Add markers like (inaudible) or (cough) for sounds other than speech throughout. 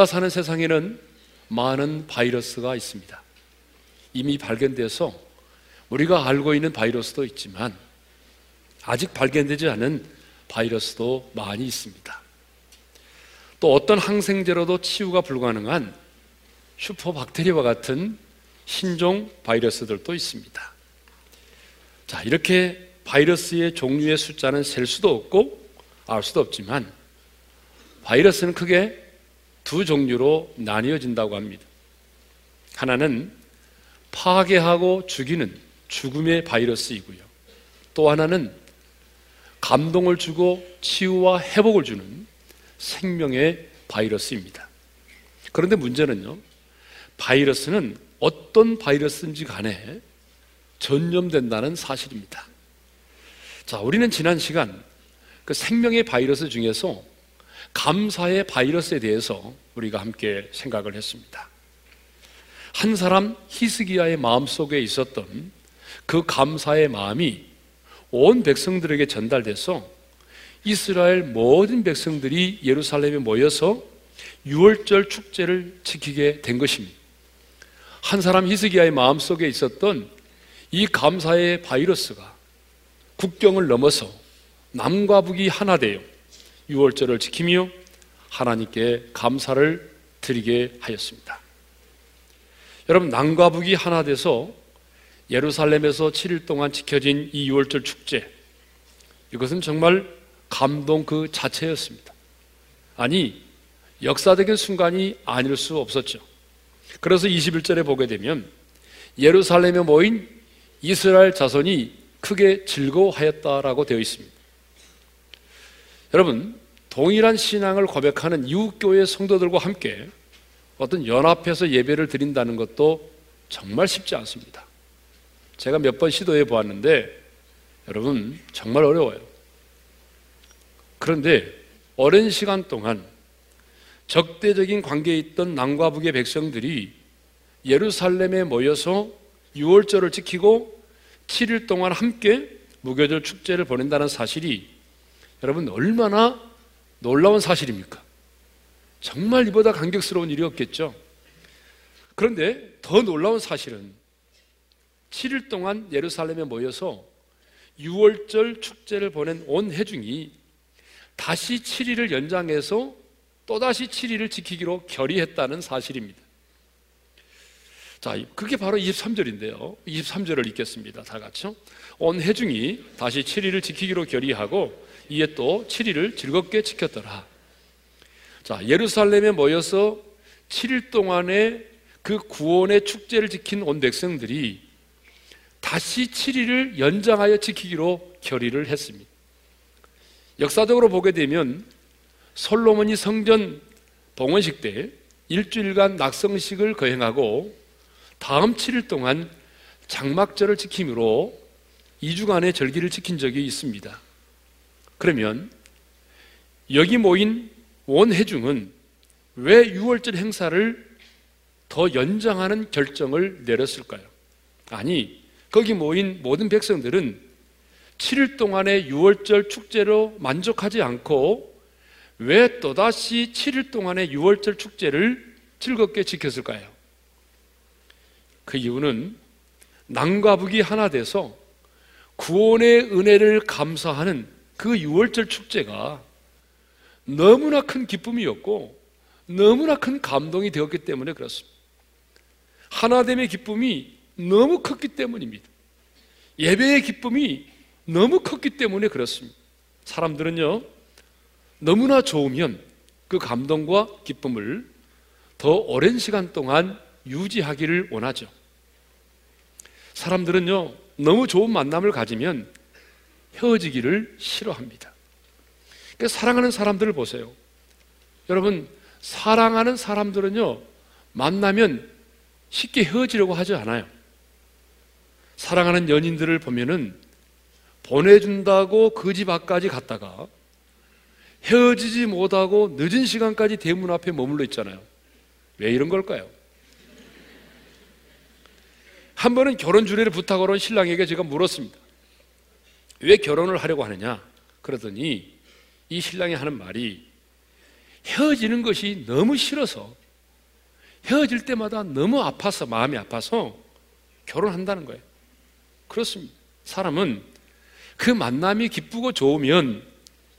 자, 우리가 사는 세상에는 많은 바이러스가 있습니다. 이미 발견돼서 우리가 알고 있는 바이러스도 있지만 아직 발견되지 않은 바이러스도 많이 있습니다. 또 어떤 항생제로도 치유가 불가능한 슈퍼박테리아와 같은 신종 바이러스들도 있습니다. 자, 이렇게 바이러스의 종류의 숫자는 셀 수도 없고 알 수도 없지만 바이러스는 크게 두 종류로 나뉘어진다고 합니다. 하나는 파괴하고 죽이는 죽음의 바이러스이고요. 또 하나는 감동을 주고 치유와 회복을 주는 생명의 바이러스입니다. 그런데 문제는요, 바이러스는 어떤 바이러스인지 간에 전염된다는 사실입니다. 자, 우리는 지난 시간 그 생명의 바이러스 중에서 감사의 바이러스에 대해서 우리가 함께 생각을 했습니다. 한 사람 히스기야의 마음 속에 있었던 그 감사의 마음이 온 백성들에게 전달돼서 이스라엘 모든 백성들이 예루살렘에 모여서 6월절 축제를 지키게 된 것입니다. 한 사람 히스기야의 마음 속에 있었던 이 감사의 바이러스가 국경을 넘어서 남과 북이 하나 되어 6월절을 지키며 하나님께 감사를 드리게 하였습니다. 여러분, 남과 북이 하나 돼서 예루살렘에서 7일 동안 지켜진 이 6월절 축제. 이것은 정말 감동 그 자체였습니다. 아니, 역사적인 순간이 아닐 수 없었죠. 그래서 21절에 보게 되면 예루살렘에 모인 이스라엘 자손이 크게 즐거워하였다라고 되어 있습니다. 여러분, 동일한 신앙을 고백하는 이웃교회 성도들과 함께 어떤 연합해서 예배를 드린다는 것도 정말 쉽지 않습니다. 제가 몇 번 시도해 보았는데 여러분 정말 어려워요. 그런데 오랜 시간 동안 적대적인 관계에 있던 남과 북의 백성들이 예루살렘에 모여서 6월절을 지키고 7일 동안 함께 무교절 축제를 보낸다는 사실이 여러분 얼마나 놀라운 사실입니까? 정말 이보다 감격스러운 일이 없겠죠? 그런데 더 놀라운 사실은 7일 동안 예루살렘에 모여서 6월절 축제를 보낸 온 해중이 다시 7일을 연장해서 또다시 7일을 지키기로 결의했다는 사실입니다. 자, 그게 바로 23절인데요. 23절을 읽겠습니다. 다 같이요. 온 해중이 다시 7일을 지키기로 결의하고 이에 또 7일을 즐겁게 지켰더라. 자, 예루살렘에 모여서 7일 동안의 그 구원의 축제를 지킨 온 백성들이 다시 7일을 연장하여 지키기로 결의를 했습니다. 역사적으로 보게 되면 솔로몬이 성전 봉헌식 때 일주일간 낙성식을 거행하고 다음 7일 동안 장막절을 지킴으로 2주간의 절기를 지킨 적이 있습니다. 그러면 여기 모인 원해중은 왜 6월절 행사를 더 연장하는 결정을 내렸을까요? 아니, 거기 모인 모든 백성들은 7일 동안의 6월절 축제로 만족하지 않고 왜 또다시 7일 동안의 6월절 축제를 즐겁게 지켰을까요? 그 이유는 남과 북이 하나 돼서 구원의 은혜를 감사하는 그 6월절 축제가 너무나 큰 기쁨이었고 너무나 큰 감동이 되었기 때문에 그렇습니다. 하나됨의 기쁨이 너무 컸기 때문입니다. 예배의 기쁨이 너무 컸기 때문에 그렇습니다. 사람들은요, 너무나 좋으면 그 감동과 기쁨을 더 오랜 시간 동안 유지하기를 원하죠. 사람들은요, 너무 좋은 만남을 가지면 헤어지기를 싫어합니다. 그러니까 사랑하는 사람들을 보세요. 여러분, 사랑하는 사람들은요, 만나면 쉽게 헤어지려고 하지 않아요. 사랑하는 연인들을 보면은 보내준다고 그 집 앞까지 갔다가 헤어지지 못하고 늦은 시간까지 대문 앞에 머물러 있잖아요. 왜 이런 걸까요? 한 번은 결혼 주례를 온 신랑에게 제가 물었습니다. 왜 결혼을 하려고 하느냐? 그러더니 이 신랑이 하는 말이 헤어지는 것이 너무 싫어서 헤어질 때마다 너무 아파서 마음이 아파서 결혼한다는 거예요. 그렇습니다. 사람은 그 만남이 기쁘고 좋으면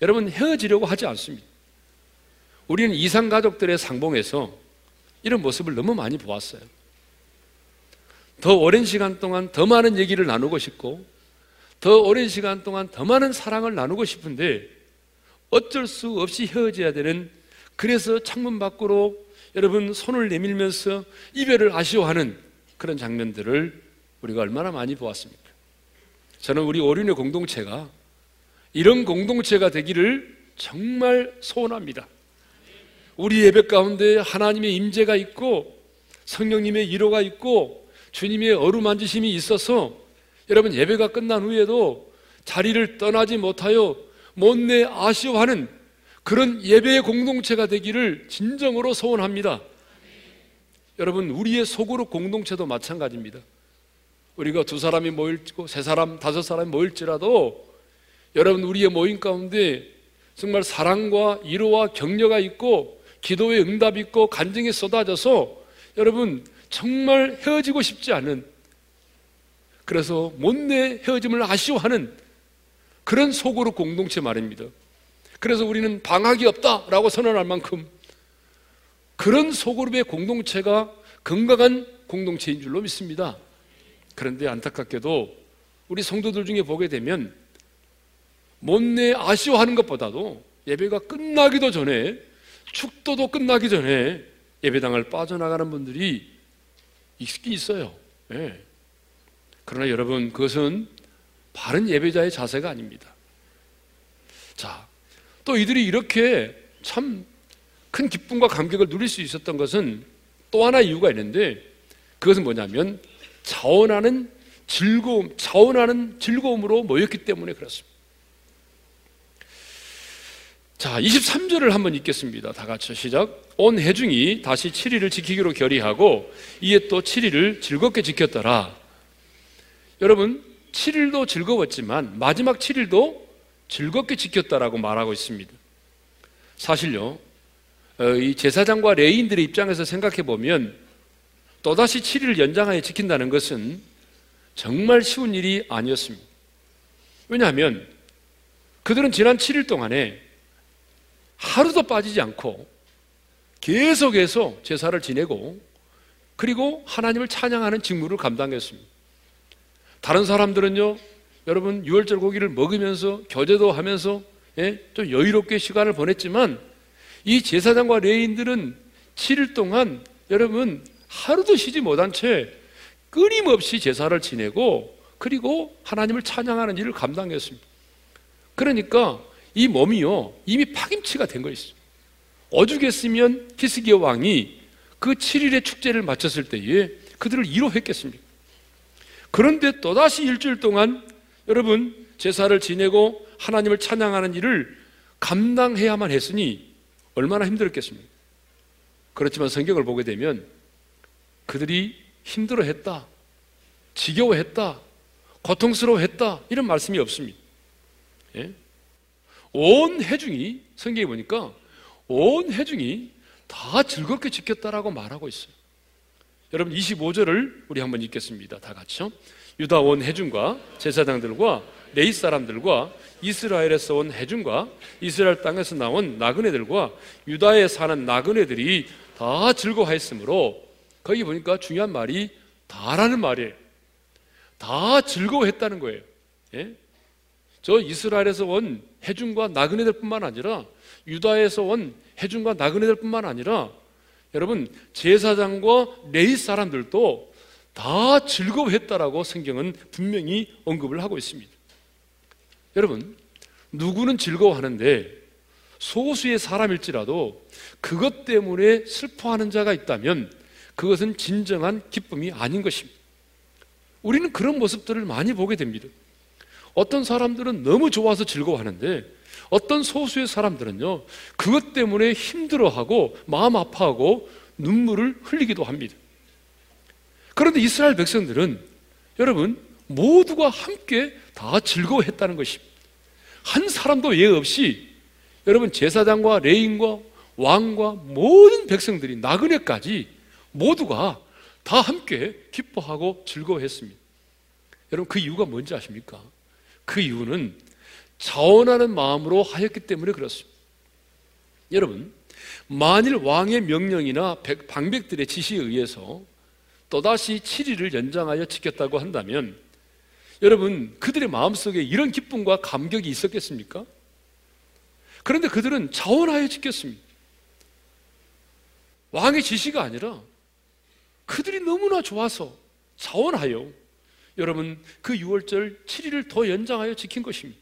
여러분 헤어지려고 하지 않습니다. 우리는 이상 가족들의 상봉에서 이런 모습을 너무 많이 보았어요. 더 오랜 시간 동안 더 많은 얘기를 나누고 싶고 더 오랜 시간 동안 더 많은 사랑을 나누고 싶은데 어쩔 수 없이 헤어져야 되는 그래서 창문 밖으로 여러분 손을 내밀면서 이별을 아쉬워하는 그런 장면들을 우리가 얼마나 많이 보았습니까? 저는 우리 오륜의 공동체가 이런 공동체가 되기를 정말 소원합니다. 우리 예배 가운데 하나님의 임재가 있고 성령님의 위로가 있고 주님의 어루만지심이 있어서 여러분 예배가 끝난 후에도 자리를 떠나지 못하여 못내 아쉬워하는 그런 예배의 공동체가 되기를 진정으로 소원합니다. 여러분 우리의 속으로 공동체도 마찬가지입니다. 우리가 두 사람이 모일고 세 사람, 다섯 사람이 모일지라도 여러분 우리의 모임 가운데 정말 사랑과 위로와 격려가 있고 기도의 응답이 있고 간증이 쏟아져서 여러분 정말 헤어지고 싶지 않은 그래서 못내 헤어짐을 아쉬워하는 그런 속으로 공동체 말입니다. 그래서 우리는 방학이 없다라고 선언할 만큼 그런 소그룹의 공동체가 건강한 공동체인 줄로 믿습니다. 그런데 안타깝게도 우리 성도들 중에 보게 되면 못내 아쉬워하는 것보다도 예배가 끝나기도 전에 축도도 끝나기 전에 예배당을 빠져나가는 분들이 있긴 있어요. 네. 그러나 여러분 그것은 바른 예배자의 자세가 아닙니다. 자, 또 이들이 이렇게 참 큰 기쁨과 감격을 누릴 수 있었던 것은 또 하나 이유가 있는데 그것은 뭐냐면 자원하는 즐거움, 자원하는 즐거움으로 모였기 때문에 그렇습니다. 자, 23절을 한번 읽겠습니다. 다 같이 시작. 온 해중이 다시 7일을 지키기로 결의하고 이에 또 7일을 즐겁게 지켰더라. 여러분, 7일도 즐거웠지만 마지막 7일도 즐겁게 지켰다라고 말하고 있습니다. 사실요, 어, 이 제사장과 레인들의 입장에서 생각해 보면 또다시 7일을 연장하여 지킨다는 것은 정말 쉬운 일이 아니었습니다. 왜냐하면 그들은 지난 7일 동안에 하루도 빠지지 않고 계속해서 제사를 지내고 그리고 하나님을 찬양하는 직무를 감당했습니다. 다른 사람들은요, 여러분 유월절 고기를 먹으면서 교제도 하면서 예, 좀 여유롭게 시간을 보냈지만 이 제사장과 레인들은 7일 동안 여러분 하루도 쉬지 못한 채 끊임없이 제사를 지내고 그리고 하나님을 찬양하는 일을 감당했습니다. 그러니까 이 몸이요 이미 파김치가 된 것이죠. 오죽했으면 히스기야 왕이 그 7일의 축제를 마쳤을 때에 그들을 이로 했겠습니까? 그런데 또다시 일주일 동안 여러분 제사를 지내고 하나님을 찬양하는 일을 감당해야만 했으니 얼마나 힘들었겠습니까? 그렇지만 성경을 보게 되면 그들이 힘들어 했다, 지겨워 했다, 고통스러워 했다 이런 말씀이 없습니다. 예? 온 해중이 성경에 보니까 온 해중이 다 즐겁게 지켰다라고 말하고 있어요. 여러분 25절을 우리 한번 읽겠습니다. 다 같이요. 유다 온 해중과 제사장들과 레이 사람들과 이스라엘에서 온 해중과 이스라엘 땅에서 나온 나그네들과 유다에 사는 나그네들이 다 즐거워했으므로 거기 보니까 중요한 말이 다라는 말이에요. 다 즐거워했다는 거예요. 예? 저 이스라엘에서 온 해중과 나그네들뿐만 아니라 유다에서 온 해중과 나그네들뿐만 아니라 여러분 제사장과 레이 사람들도 다 즐거워했다라고 성경은 분명히 언급을 하고 있습니다. 여러분 누구는 즐거워하는데 소수의 사람일지라도 그것 때문에 슬퍼하는 자가 있다면 그것은 진정한 기쁨이 아닌 것입니다. 우리는 그런 모습들을 많이 보게 됩니다. 어떤 사람들은 너무 좋아서 즐거워하는데 어떤 소수의 사람들은요, 그것 때문에 힘들어하고 마음 아파하고 눈물을 흘리기도 합니다. 그런데 이스라엘 백성들은 여러분 모두가 함께 다 즐거워했다는 것입니다. 한 사람도 예 없이 여러분 제사장과 레인과 왕과 모든 백성들이 나그네까지 모두가 다 함께 기뻐하고 즐거워했습니다. 여러분 그 이유가 뭔지 아십니까? 그 이유는 자원하는 마음으로 하였기 때문에 그렇습니다. 여러분 만일 왕의 명령이나 방백들의 지시에 의해서 또다시 7일을 연장하여 지켰다고 한다면 여러분 그들의 마음속에 이런 기쁨과 감격이 있었겠습니까? 그런데 그들은 자원하여 지켰습니다. 왕의 지시가 아니라 그들이 너무나 좋아서 자원하여 여러분 그 6월절 7일을 더 연장하여 지킨 것입니다.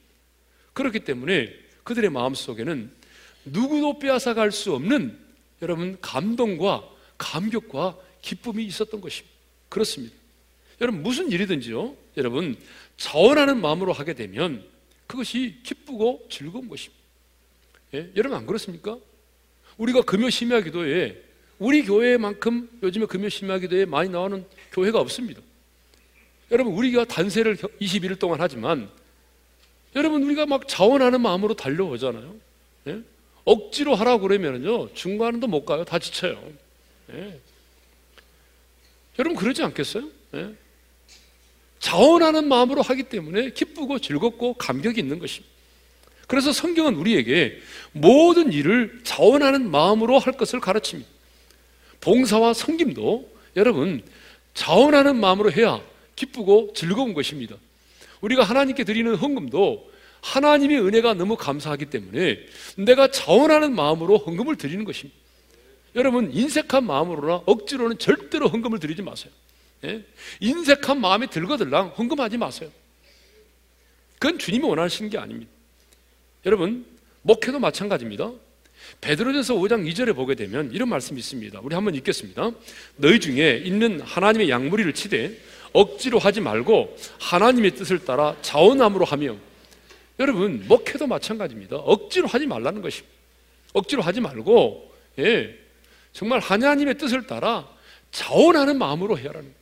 그렇기 때문에 그들의 마음속에는 누구도 빼앗아 갈 수 없는 여러분 감동과 감격과 기쁨이 있었던 것입니다. 그렇습니다. 여러분 무슨 일이든지요. 여러분 자원하는 마음으로 하게 되면 그것이 기쁘고 즐거운 것입니다. 예? 여러분 안 그렇습니까? 우리가 금요 심야 기도에 우리 교회만큼 요즘에 금요 심야 기도에 많이 나오는 교회가 없습니다. 여러분 우리가 단세를 21일 동안 하지만 여러분 우리가 막 자원하는 마음으로 달려오잖아요. 예? 억지로 하라고 그러면요 중간도 못 가요. 다 지쳐요. 예? 여러분 그러지 않겠어요? 예? 자원하는 마음으로 하기 때문에 기쁘고 즐겁고 감격이 있는 것입니다. 그래서 성경은 우리에게 모든 일을 자원하는 마음으로 할 것을 가르칩니다. 봉사와 섬김도 여러분 자원하는 마음으로 해야 기쁘고 즐거운 것입니다. 우리가 하나님께 드리는 헌금도 하나님의 은혜가 너무 감사하기 때문에 내가 자원하는 마음으로 헌금을 드리는 것입니다. 여러분 인색한 마음으로나 억지로는 절대로 헌금을 드리지 마세요. 예? 인색한 마음에 들거들랑 헌금하지 마세요. 그건 주님이 원하시는 게 아닙니다. 여러분 목회도 마찬가지입니다. 베드로전서 5장 2절에 보게 되면 이런 말씀이 있습니다. 우리 한번 읽겠습니다. 너희 중에 있는 하나님의 양무리를 치되 억지로 하지 말고 하나님의 뜻을 따라 자원함으로 하며 여러분 목회도 마찬가지입니다. 억지로 하지 말라는 것입니다. 억지로 하지 말고 예, 정말 하나님의 뜻을 따라 자원하는 마음으로 해야라는 거예요.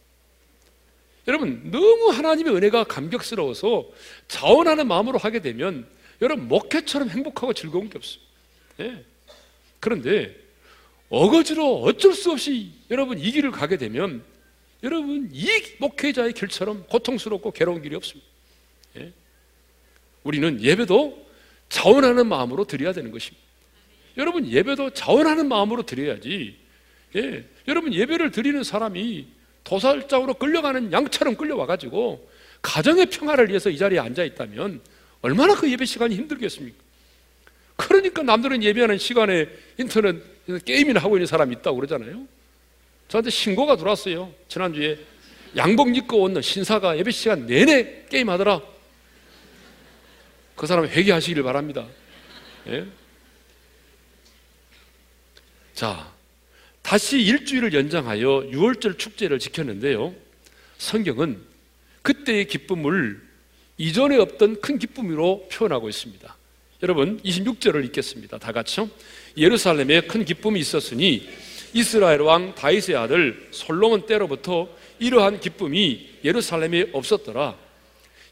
여러분 너무 하나님의 은혜가 감격스러워서 자원하는 마음으로 하게 되면 여러분 목회처럼 행복하고 즐거운 게 없어요. 예. 그런데 어거지로 어쩔 수 없이 여러분 이 길을 가게 되면 여러분 이 목회자의 길처럼 고통스럽고 괴로운 길이 없습니다. 예? 우리는 예배도 자원하는 마음으로 드려야 되는 것입니다. 여러분 예배도 자원하는 마음으로 드려야지. 예? 여러분 예배를 드리는 사람이 도살장으로 끌려가는 양처럼 끌려와 가지고 가정의 평화를 위해서 이 자리에 앉아 있다면 얼마나 그 예배 시간이 힘들겠습니까? 그러니까 남들은 예배하는 시간에 인터넷 게임이나 하고 있는 사람이 있다고 그러잖아요. 저한테 신고가 들어왔어요. 지난주에 양복 입고 온 신사가 예배 시간 내내 게임하더라. 그 사람 회개하시기를 바랍니다. 예? 자, 다시 일주일을 연장하여 6월절 축제를 지켰는데요. 성경은 그때의 기쁨을 이전에 없던 큰 기쁨으로 표현하고 있습니다. 여러분 26절을 읽겠습니다. 다 같이요. 예루살렘에 큰 기쁨이 있었으니 이스라엘 왕 다윗의 아들 솔로몬 때로부터 이러한 기쁨이 예루살렘에 없었더라.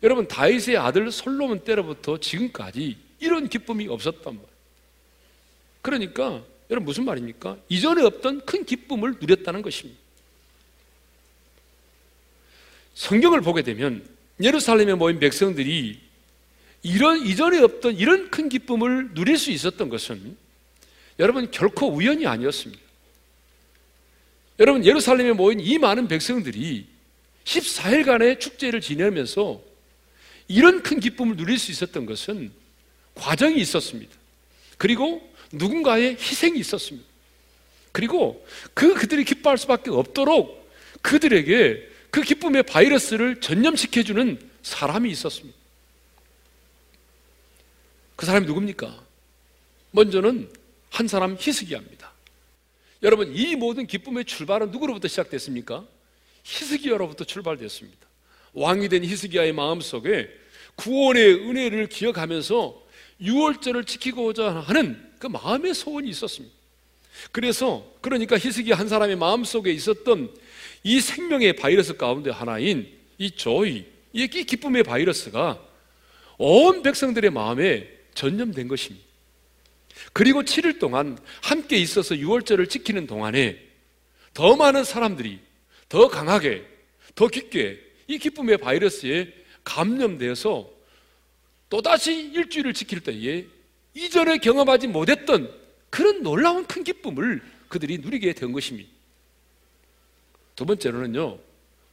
여러분 다윗의 아들 솔로몬 때로부터 지금까지 이런 기쁨이 없었단 말이에요. 그러니까 여러분 무슨 말입니까? 이전에 없던 큰 기쁨을 누렸다는 것입니다. 성경을 보게 되면 예루살렘에 모인 백성들이 이런 이전에 없던 이런 큰 기쁨을 누릴 수 있었던 것은 여러분 결코 우연이 아니었습니다. 여러분 예루살렘에 모인 이 많은 백성들이 14일간의 축제를 지내면서 이런 큰 기쁨을 누릴 수 있었던 것은 과정이 있었습니다. 그리고 누군가의 희생이 있었습니다. 그리고 그 그들이 기뻐할 수밖에 없도록 그들에게 그 기쁨의 바이러스를 전염시켜주는 사람이 있었습니다. 그 사람이 누굽니까? 먼저는 한 사람 히스기야입니다. 여러분 이 모든 기쁨의 출발은 누구로부터 시작됐습니까? 히스기야로부터 출발됐습니다. 왕이 된 히스기야의 마음속에 구원의 은혜를 기억하면서 유월절을 지키고자 하는 그 마음의 소원이 있었습니다. 그래서 그러니까 히스기야 한 사람의 마음속에 있었던 이 생명의 바이러스 가운데 하나인 이 조이, 이 기쁨의 바이러스가 온 백성들의 마음에 전염된 것입니다. 그리고 7일 동안 함께 있어서 6월절을 지키는 동안에 더 많은 사람들이 더 강하게, 더 깊게 이 기쁨의 바이러스에 감염되어서 또다시 일주일을 지킬 때에 이전에 경험하지 못했던 그런 놀라운 큰 기쁨을 그들이 누리게 된 것입니다. 두 번째로는요,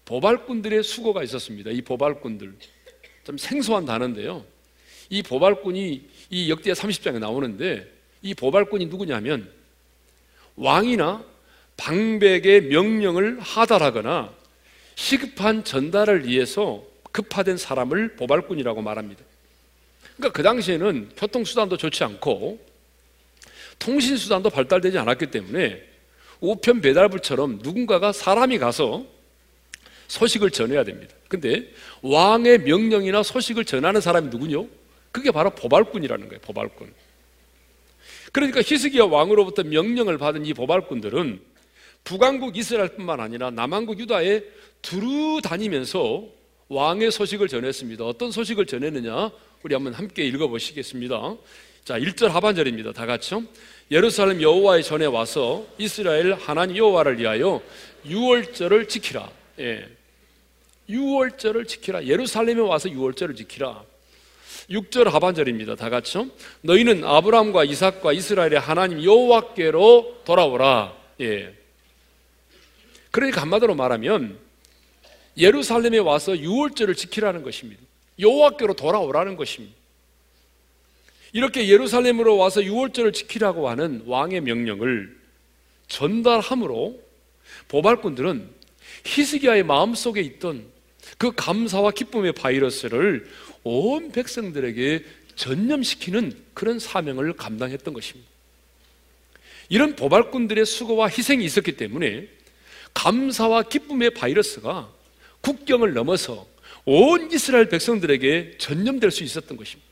보발꾼들의 수고가 있었습니다. 이 보발꾼들. 좀 생소한 단어인데요. 이 보발꾼이 이 역대 30장에 나오는데 이 보발꾼이 누구냐면 왕이나 방백의 명령을 하달하거나 시급한 전달을 위해서 급파된 사람을 보발꾼이라고 말합니다. 그러니까 그 당시에는 교통수단도 좋지 않고 통신수단도 발달되지 않았기 때문에 우편 배달부처럼 누군가가 사람이 가서 소식을 전해야 됩니다. 근데 왕의 명령이나 소식을 전하는 사람이 누구뇨? 그게 바로 보발꾼이라는 거예요. 보발꾼. 그러니까 히스기야 왕으로부터 명령을 받은 이 보발꾼들은 북왕국 이스라엘뿐만 아니라 남왕국 유다에 두루 다니면서 왕의 소식을 전했습니다. 어떤 소식을 전했느냐? 우리 한번 함께 읽어 보시겠습니다. 자, 1절 하반절입니다. 다 같이요. 예루살렘 여호와의 전에 와서 이스라엘 하나님 여호와를 위하여 6월절을 지키라. 예. 6월절을 지키라. 예루살렘에 와서 6월절을 지키라. 6절 하반절입니다. 다 같이요. 너희는 아브라함과 이삭과 이스라엘의 하나님 여호와께로 돌아오라. 예. 그러니까 한마디로 말하면 예루살렘에 와서 6월절을 지키라는 것입니다. 여호와께로 돌아오라는 것입니다. 이렇게 예루살렘으로 와서 6월절을 지키라고 하는 왕의 명령을 전달함으로 보발꾼들은 히스기야의 마음속에 있던 그 감사와 기쁨의 바이러스를 온 백성들에게 전염시키는 그런 사명을 감당했던 것입니다. 이런 보발꾼들의 수고와 희생이 있었기 때문에 감사와 기쁨의 바이러스가 국경을 넘어서 온 이스라엘 백성들에게 전염될 수 있었던 것입니다.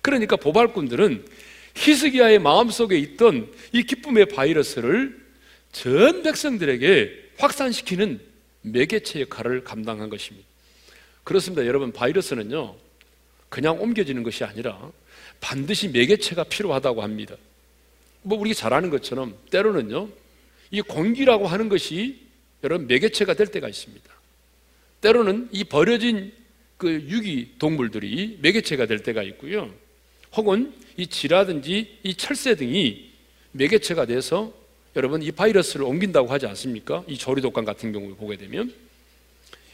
그러니까 보발꾼들은 히스기야의 마음속에 있던 이 기쁨의 바이러스를 전 백성들에게 확산시키는 매개체 역할을 감당한 것입니다. 그렇습니다. 여러분, 바이러스는요, 그냥 옮겨지는 것이 아니라 반드시 매개체가 필요하다고 합니다. 뭐, 우리가 잘 아는 것처럼 때로는요, 이 공기라고 하는 것이 여러분 매개체가 될 때가 있습니다. 때로는 이 버려진 그 유기 동물들이 매개체가 될 때가 있고요. 혹은 이 쥐라든지 이 철새 등이 매개체가 돼서 여러분 이 바이러스를 옮긴다고 하지 않습니까? 이 조리독감 같은 경우에 보게 되면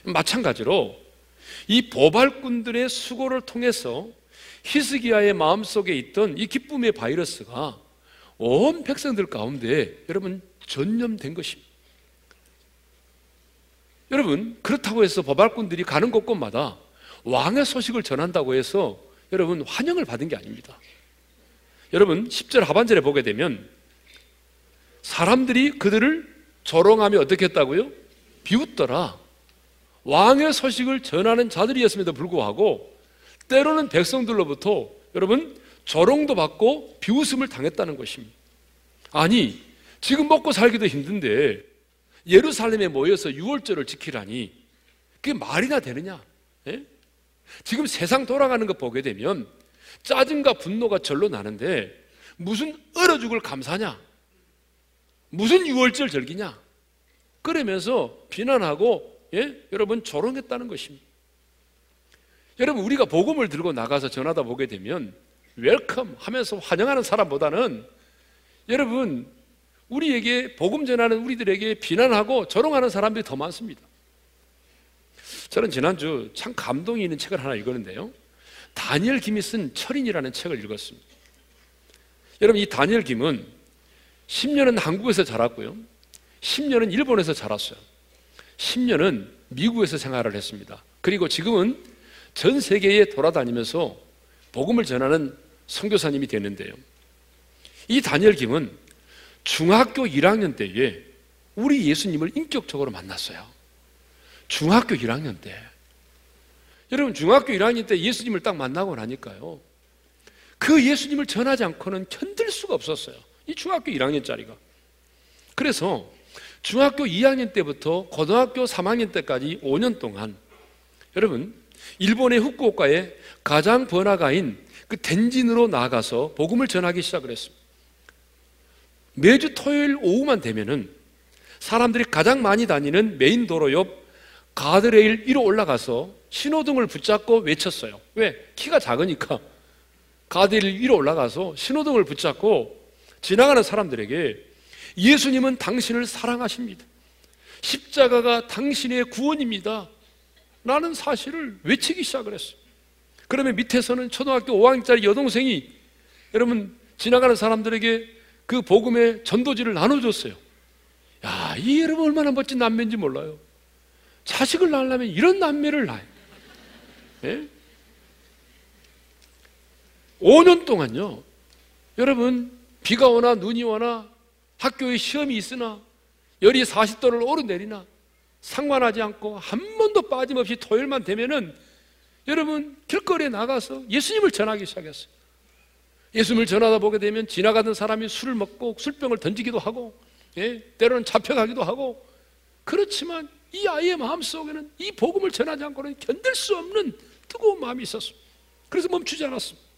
마찬가지로 이 보발꾼들의 수고를 통해서 히스기야의 마음속에 있던 이 기쁨의 바이러스가 온 백성들 가운데 여러분 전염된 것입니다. 여러분, 그렇다고 해서 법알꾼들이 가는 곳곳마다 왕의 소식을 전한다고 해서 여러분 환영을 받은 게 아닙니다. 여러분, 10절 하반절에 보게 되면 사람들이 그들을 조롱하며 어떻게 했다고요? 비웃더라. 왕의 소식을 전하는 자들이었음에도 불구하고 때로는 백성들로부터 여러분 조롱도 받고 비웃음을 당했다는 것입니다. 아니, 지금 먹고 살기도 힘든데 예루살렘에 모여서 유월절을 지키라니 그게 말이나 되느냐? 예? 지금 세상 돌아가는 거 보게 되면 짜증과 분노가 절로 나는데 무슨 얼어 죽을 감사냐? 무슨 유월절 절기냐? 그러면서 비난하고 예? 여러분 조롱했다는 것입니다. 여러분 우리가 복음을 들고 나가서 전하다 보게 되면 welcome 하면서 환영하는 사람보다는 여러분 우리에게 복음 전하는 우리들에게 비난하고 조롱하는 사람들이 더 많습니다. 저는 지난주 참 감동이 있는 책을 하나 읽었는데요. 다니엘 김이 쓴 철인이라는 책을 읽었습니다. 여러분 이 다니엘 김은 10년은 한국에서 자랐고요. 10년은 일본에서 자랐어요. 10년은 미국에서 생활을 했습니다. 그리고 지금은 전 세계에 돌아다니면서 복음을 전하는 선교사님이 됐는데요. 이 다니엘 김은 중학교 1학년 때에 우리 예수님을 인격적으로 만났어요. 중학교 1학년 때. 여러분, 중학교 1학년 때 예수님을 딱 만나고 나니까요. 그 예수님을 전하지 않고는 견딜 수가 없었어요. 이 중학교 1학년짜리가. 그래서 중학교 2학년 때부터 고등학교 3학년 때까지 5년 동안 여러분, 일본의 후쿠오카에 가장 번화가인 그 덴진으로 나가서 복음을 전하기 시작을 했습니다. 매주 토요일 오후만 되면은 사람들이 가장 많이 다니는 메인 도로 옆 가드레일 위로 올라가서 신호등을 붙잡고 외쳤어요. 왜? 키가 작으니까 가드레일 위로 올라가서 신호등을 붙잡고 지나가는 사람들에게 예수님은 당신을 사랑하십니다. 십자가가 당신의 구원입니다. 라는 사실을 외치기 시작을 했어요. 그러면 밑에서는 초등학교 5학년짜리 여동생이 여러분 지나가는 사람들에게 그 복음의 전도지를 나눠줬어요. 야, 이 여러분 얼마나 멋진 남매인지 몰라요. 자식을 낳으려면 이런 남매를 낳아요. 예? 5년 동안요. 여러분, 비가 오나 눈이 오나 학교에 시험이 있으나 열이 40도를 오르내리나 상관하지 않고 한 번도 빠짐없이 토요일만 되면은 여러분 길거리에 나가서 예수님을 전하기 시작했어요. 예수님을 전하다 보게 되면 지나가던 사람이 술을 먹고 술병을 던지기도 하고 예, 때로는 잡혀가기도 하고 그렇지만 이 아이의 마음속에는 이 복음을 전하지 않고는 견딜 수 없는 뜨거운 마음이 있었습니다. 그래서 멈추지 않았습니다.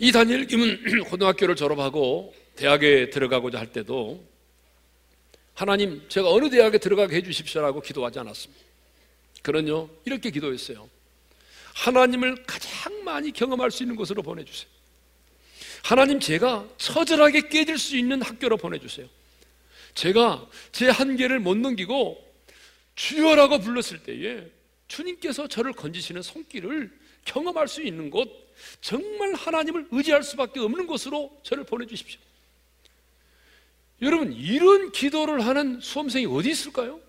이 다니엘 김은 (clears throat) 고등학교를 졸업하고 대학에 들어가고자 할 때도 하나님 제가 어느 대학에 들어가게 해주십시오라고 기도하지 않았습니다. 그런요 이렇게 기도했어요. 하나님을 가장 많이 경험할 수 있는 곳으로 보내주세요. 하나님 제가 처절하게 깨질 수 있는 학교로 보내주세요. 제가 제 한계를 못 넘기고 주여라고 불렀을 때에 주님께서 저를 건지시는 손길을 경험할 수 있는 곳, 정말 하나님을 의지할 수밖에 없는 곳으로 저를 보내주십시오. 여러분, 이런 기도를 하는 수험생이 어디 있을까요?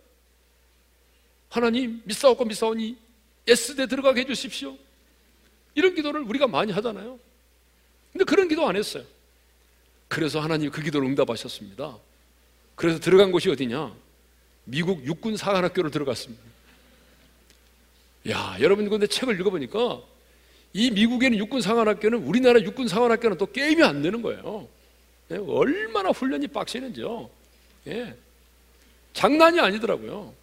하나님, 미사오고 미사오니 S대 들어가게 해주십시오. 이런 기도를 우리가 많이 하잖아요. 근데 그런 기도 안 했어요. 그래서 하나님 그 기도를 응답하셨습니다. 그래서 들어간 곳이 어디냐? 미국 육군 사관학교로 들어갔습니다. 야, 여러분 근데 책을 읽어보니까 이 미국에는 육군 사관학교는 우리나라 육군 사관학교는 또 게임이 안 되는 거예요. 예, 얼마나 훈련이 빡치는지요. 예. 장난이 아니더라고요.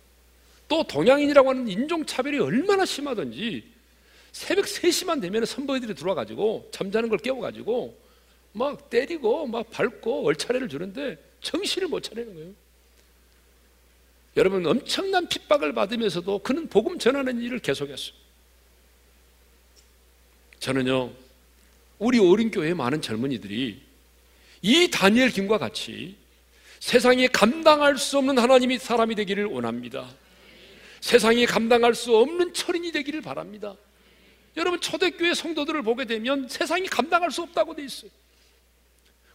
또 동양인이라고 하는 인종차별이 얼마나 심하던지 새벽 3시만 되면 선보이들이 들어와가지고 잠자는 걸 깨워가지고 막 때리고 막 밟고 얼차례를 주는데 정신을 못 차리는 거예요. 여러분 엄청난 핍박을 받으면서도 그는 복음 전하는 일을 계속했어요. 저는요 우리 어린 교회 많은 젊은이들이 이 다니엘 김과 같이 세상에 감당할 수 없는 하나님이 사람이 되기를 원합니다. 세상이 감당할 수 없는 철인이 되기를 바랍니다. 여러분 초대교회 성도들을 보게 되면 세상이 감당할 수 없다고 돼 있어요.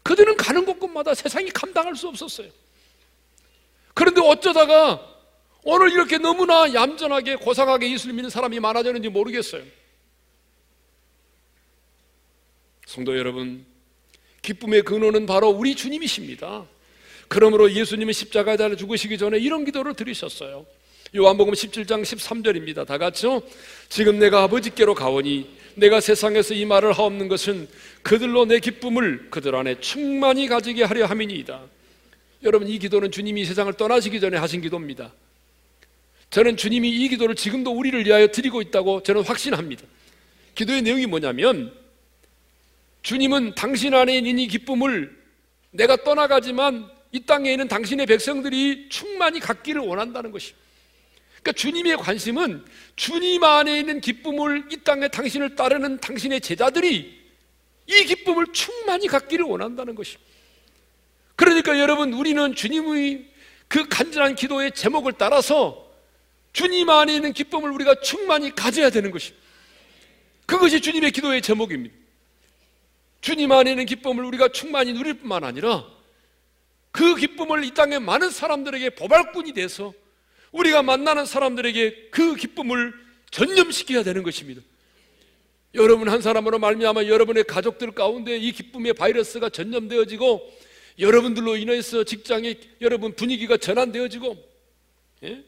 그들은 가는 곳곳마다 세상이 감당할 수 없었어요. 그런데 어쩌다가 오늘 이렇게 너무나 얌전하게 고상하게 예수를 믿는 사람이 많아졌는지 모르겠어요. 성도 여러분, 기쁨의 근원은 바로 우리 주님이십니다. 그러므로 예수님은 십자가에 달려 죽으시기 전에 이런 기도를 드리셨어요. 요한복음 17장 13절입니다. 다 같이요. 지금 내가 아버지께로 가오니 내가 세상에서 이 말을 하옵는 것은 그들로 내 기쁨을 그들 안에 충만히 가지게 하려 함이니이다. 여러분 이 기도는 주님이 세상을 떠나시기 전에 하신 기도입니다. 저는 주님이 이 기도를 지금도 우리를 위하여 드리고 있다고 저는 확신합니다. 기도의 내용이 뭐냐면 주님은 당신 안에 있는 이 기쁨을 내가 떠나가지만 이 땅에 있는 당신의 백성들이 충만히 갖기를 원한다는 것입니다. 그러니까 주님의 관심은 주님 안에 있는 기쁨을 이 땅에 당신을 따르는 당신의 제자들이 이 기쁨을 충만히 갖기를 원한다는 것입니다. 그러니까 여러분 우리는 주님의 그 간절한 기도의 제목을 따라서 주님 안에 있는 기쁨을 우리가 충만히 가져야 되는 것입니다. 그것이 주님의 기도의 제목입니다. 주님 안에 있는 기쁨을 우리가 충만히 누릴 뿐만 아니라 그 기쁨을 이 땅의 많은 사람들에게 보발꾼이 돼서 우리가 만나는 사람들에게 그 기쁨을 전념시켜야 되는 것입니다. 여러분 한 사람으로 말미암아 여러분의 가족들 가운데 이 기쁨의 바이러스가 전염되어지고 여러분들로 인해서 직장의 여러분 분위기가 전환되어지고 예?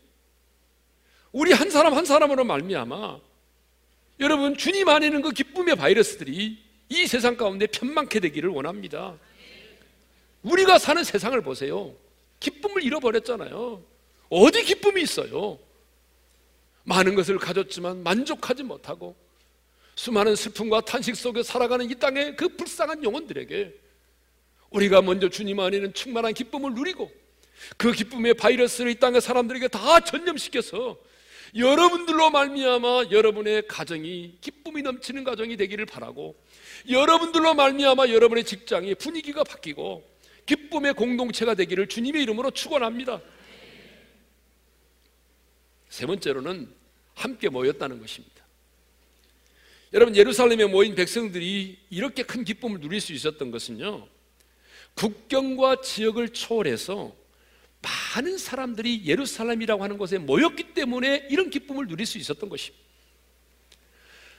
우리 한 사람 한 사람으로 말미암아 여러분 주님 안에 있는 그 기쁨의 바이러스들이 이 세상 가운데 편만케 되기를 원합니다. 우리가 사는 세상을 보세요. 기쁨을 잃어버렸잖아요. 어디 기쁨이 있어요? 많은 것을 가졌지만 만족하지 못하고 수많은 슬픔과 탄식 속에 살아가는 이 땅의 그 불쌍한 영혼들에게 우리가 먼저 주님 안에는 충만한 기쁨을 누리고 그 기쁨의 바이러스를 이 땅의 사람들에게 다 전염시켜서 여러분들로 말미암아 여러분의 가정이 기쁨이 넘치는 가정이 되기를 바라고 여러분들로 말미암아 여러분의 직장이 분위기가 바뀌고 기쁨의 공동체가 되기를 주님의 이름으로 축원합니다. 세 번째로는 함께 모였다는 것입니다. 여러분 예루살렘에 모인 백성들이 이렇게 큰 기쁨을 누릴 수 있었던 것은요. 국경과 지역을 초월해서 많은 사람들이 예루살렘이라고 하는 곳에 모였기 때문에 이런 기쁨을 누릴 수 있었던 것입니다.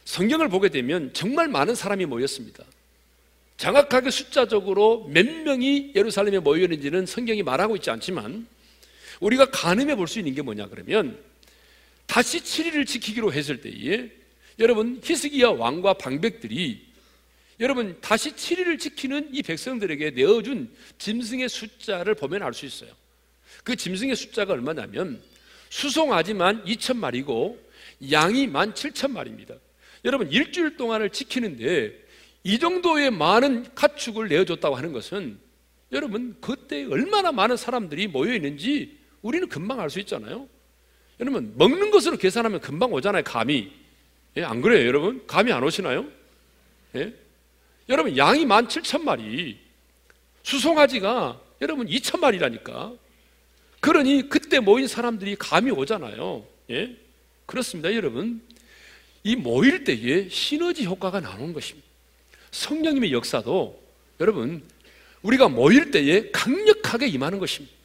성경을 보게 되면 정말 많은 사람이 모였습니다. 정확하게 숫자적으로 몇 명이 예루살렘에 모였는지는 성경이 말하고 있지 않지만 우리가 가늠해 볼 수 있는 게 뭐냐 그러면 다시 7일을 지키기로 했을 때에 여러분 히스기야 왕과 방백들이 여러분 다시 7일을 지키는 이 백성들에게 내어준 짐승의 숫자를 보면 알 수 있어요. 그 짐승의 숫자가 얼마냐면 수송아지만 2천 마리고 양이 만 7천 마리입니다. 여러분 일주일 동안을 지키는데 이 정도의 많은 가축을 내어줬다고 하는 것은 여러분 그때 얼마나 많은 사람들이 모여 있는지 우리는 금방 알 수 있잖아요. 여러분 먹는 것으로 계산하면 금방 오잖아요. 감이 예, 안 그래요, 여러분? 감이 안 오시나요? 예? 여러분 양이 만 7천 마리, 수송아지가 여러분 2천 마리라니까. 그러니 그때 모인 사람들이 감이 오잖아요. 예? 그렇습니다, 여러분. 이 모일 때에 시너지 효과가 나오는 것입니다. 성령님의 역사도 여러분 우리가 모일 때에 강력하게 임하는 것입니다.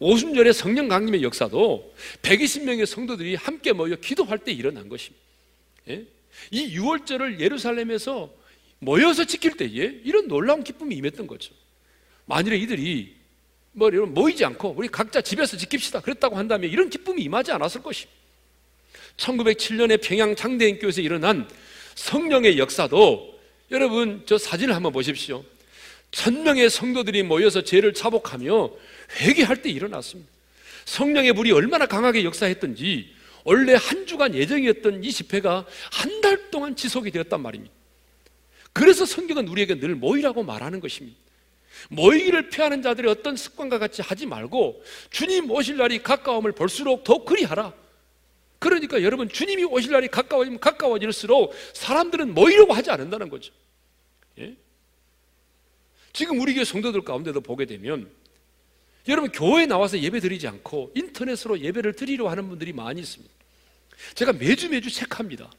오순절의 성령 강림의 역사도 120명의 성도들이 함께 모여 기도할 때 일어난 것입니다. 예? 이 6월절을 예루살렘에서 모여서 지킬 때에 이런 놀라운 기쁨이 임했던 거죠. 만일에 이들이 뭐 모이지 않고 우리 각자 집에서 지킵시다 그랬다고 한다면 이런 기쁨이 임하지 않았을 것입니다. 1907년에 평양 장대인교에서 일어난 성령의 역사도 여러분 저 사진을 한번 보십시오. 천 명의 성도들이 모여서 죄를 자복하며 회개할 때 일어났습니다. 성령의 불이 얼마나 강하게 역사했던지 원래 한 주간 예정이었던 이 집회가 한 달 동안 지속이 되었단 말입니다. 그래서 성경은 우리에게 늘 모이라고 말하는 것입니다. 모이기를 피하는 자들이 어떤 습관과 같이 하지 말고 주님 오실 날이 가까움을 볼수록 더 그리하라. 그러니까 여러분 주님이 오실 날이 가까워지면 가까워질수록 사람들은 모이려고 하지 않는다는 거죠. 예? 지금 우리 교회 성도들 가운데도 보게 되면 여러분 교회에 나와서 예배 드리지 않고 인터넷으로 예배를 드리려 하는 분들이 많이 있습니다. 제가 매주 매주 체크합니다.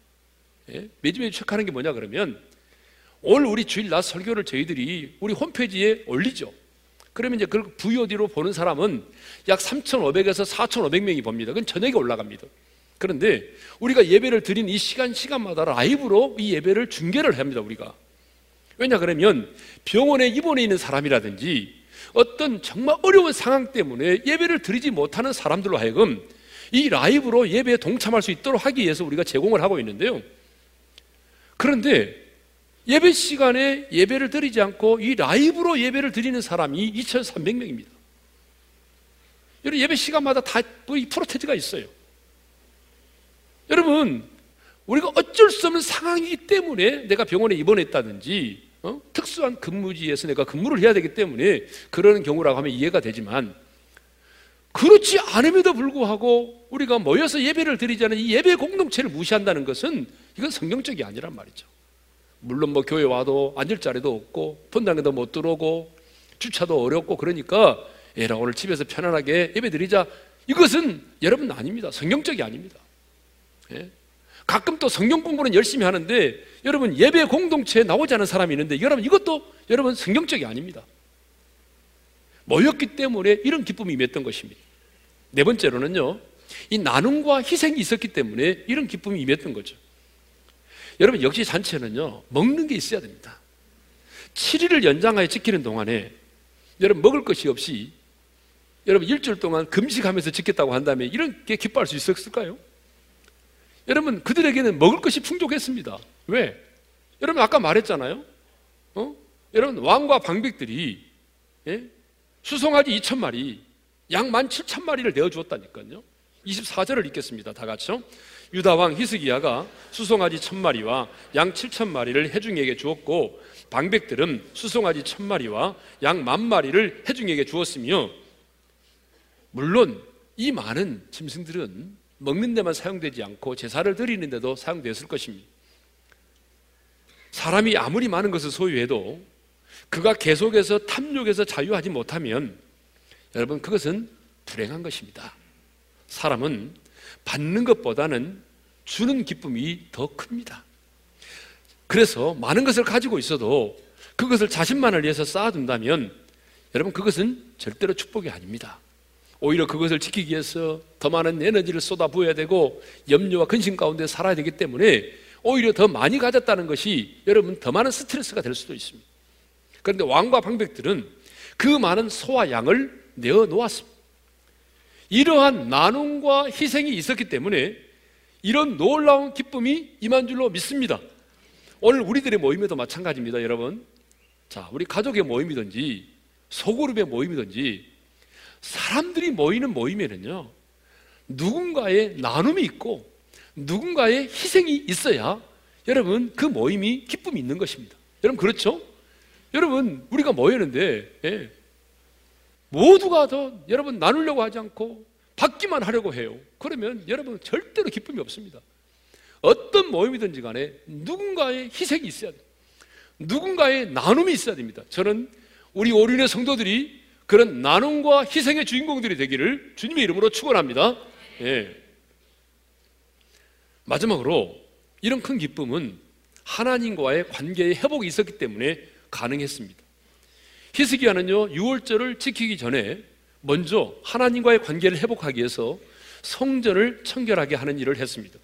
예? 매주 매주 체크하는 게 뭐냐 그러면 오늘 우리 주일 낮 설교를 저희들이 우리 홈페이지에 올리죠. 그러면 이제 그 VOD로 보는 사람은 약 3,500에서 4,500명이 봅니다. 그건 저녁에 올라갑니다. 그런데 우리가 예배를 드린 이 시간 시간마다 라이브로 이 예배를 중계를 합니다. 우리가 왜냐 그러면 병원에 입원해 있는 사람이라든지 어떤 정말 어려운 상황 때문에 예배를 드리지 못하는 사람들로 하여금 이 라이브로 예배에 동참할 수 있도록 하기 위해서 우리가 제공을 하고 있는데요. 그런데 예배 시간에 예배를 드리지 않고 이 라이브로 예배를 드리는 사람이 2,300명입니다. 여러분 예배 시간마다 다 이 프로테지가 있어요. 여러분, 우리가 어쩔 수 없는 상황이기 때문에 내가 병원에 입원했다든지 어? 특수한 근무지에서 내가 근무를 해야 되기 때문에 그러는 경우라고 하면 이해가 되지만 그렇지 않음에도 불구하고 우리가 모여서 예배를 드리자는 이 예배 공동체를 무시한다는 것은 이건 성경적이 아니란 말이죠. 물론 뭐 교회 와도 앉을 자리도 없고 본당에도 못 들어오고 주차도 어렵고 그러니까 에라 오늘 집에서 편안하게 예배 드리자 이것은 여러분 아닙니다. 성경적이 아닙니다. 예? 가끔 또 성경 공부는 열심히 하는데 여러분 예배 공동체에 나오지 않은 사람이 있는데 여러분 이것도 여러분 성경적이 아닙니다. 모였기 때문에 이런 기쁨이 임했던 것입니다. 네 번째로는요, 이 나눔과 희생이 있었기 때문에 이런 기쁨이 임했던 거죠. 여러분 역시 잔치는요 먹는 게 있어야 됩니다. 7일을 연장하여 지키는 동안에 여러분 먹을 것이 없이 여러분 일주일 동안 금식하면서 지켰다고 한다면 이런 게 기뻐할 수 있었을까요? 여러분 그들에게는 먹을 것이 풍족했습니다. 왜? 여러분 아까 말했잖아요. 어? 여러분 왕과 방백들이 예? 수송아지 2천 마리, 양 1만 7천 마리를 내어 주었다니까요. 24절을 읽겠습니다. 다 같이요. 유다 왕 히스기야가 수송아지 천 마리와 양 칠천 마리를 해중에게 주었고 방백들은 수송아지 천 마리와 양 만 마리를 해중에게 주었으며 물론 이 많은 짐승들은 먹는 데만 사용되지 않고 제사를 드리는 데도 사용되었을 것입니다. 사람이 아무리 많은 것을 소유해도 그가 계속해서 탐욕에서 자유하지 못하면 여러분 그것은 불행한 것입니다. 사람은 받는 것보다는 주는 기쁨이 더 큽니다. 그래서 많은 것을 가지고 있어도 그것을 자신만을 위해서 쌓아둔다면 여러분 그것은 절대로 축복이 아닙니다. 오히려 그것을 지키기 위해서 더 많은 에너지를 쏟아 부어야 되고 염려와 근심 가운데 살아야 되기 때문에 오히려 더 많이 가졌다는 것이 여러분 더 많은 스트레스가 될 수도 있습니다. 그런데 왕과 방백들은 그 많은 소와 양을 내어 놓았습니다. 이러한 나눔과 희생이 있었기 때문에 이런 놀라운 기쁨이 임한 줄로 믿습니다. 오늘 우리들의 모임에도 마찬가지입니다, 여러분. 자, 우리 가족의 모임이든지 소그룹의 모임이든지 사람들이 모이는 모임에는요, 누군가의 나눔이 있고 누군가의 희생이 있어야 여러분 그 모임이 기쁨이 있는 것입니다. 여러분 그렇죠? 여러분 우리가 모였는데 예, 모두가 더 여러분 나누려고 하지 않고 받기만 하려고 해요. 그러면 여러분 절대로 기쁨이 없습니다. 어떤 모임이든지 간에 누군가의 희생이 있어야 돼요. 누군가의 나눔이 있어야 됩니다. 저는 우리 오륜의 성도들이 그런 나눔과 희생의 주인공들이 되기를 주님의 이름으로 축원합니다. 예. 마지막으로 이런 큰 기쁨은 하나님과의 관계의 회복이 있었기 때문에 가능했습니다. 히스기야는요, 6월절을 지키기 전에 먼저 하나님과의 관계를 회복하기 위해서 성전을 청결하게 하는 일을 했습니다.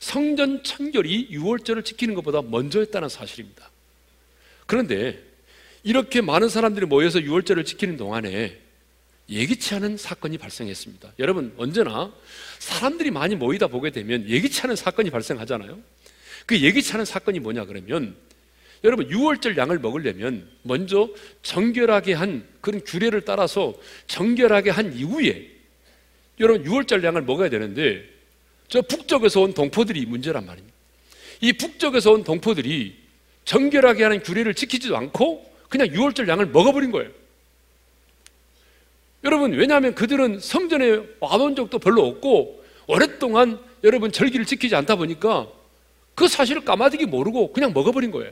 성전 청결이 6월절을 지키는 것보다 먼저였다는 사실입니다. 그런데 이렇게 많은 사람들이 모여서 6월절을 지키는 동안에 예기치 않은 사건이 발생했습니다. 여러분, 언제나 사람들이 많이 모이다 보게 되면 예기치 않은 사건이 발생하잖아요. 그 예기치 않은 사건이 뭐냐 그러면 여러분 6월절 양을 먹으려면 먼저 정결하게 한 그런 규례를 따라서 정결하게 한 이후에 여러분 6월절 양을 먹어야 되는데 저 북쪽에서 온 동포들이 문제란 말입니다. 이 북쪽에서 온 동포들이 정결하게 하는 규례를 지키지도 않고 그냥 6월절 양을 먹어버린 거예요. 여러분, 왜냐하면 그들은 성전에 와본 적도 별로 없고 오랫동안 여러분 절기를 지키지 않다 보니까 그 사실을 까마득히 모르고 그냥 먹어버린 거예요.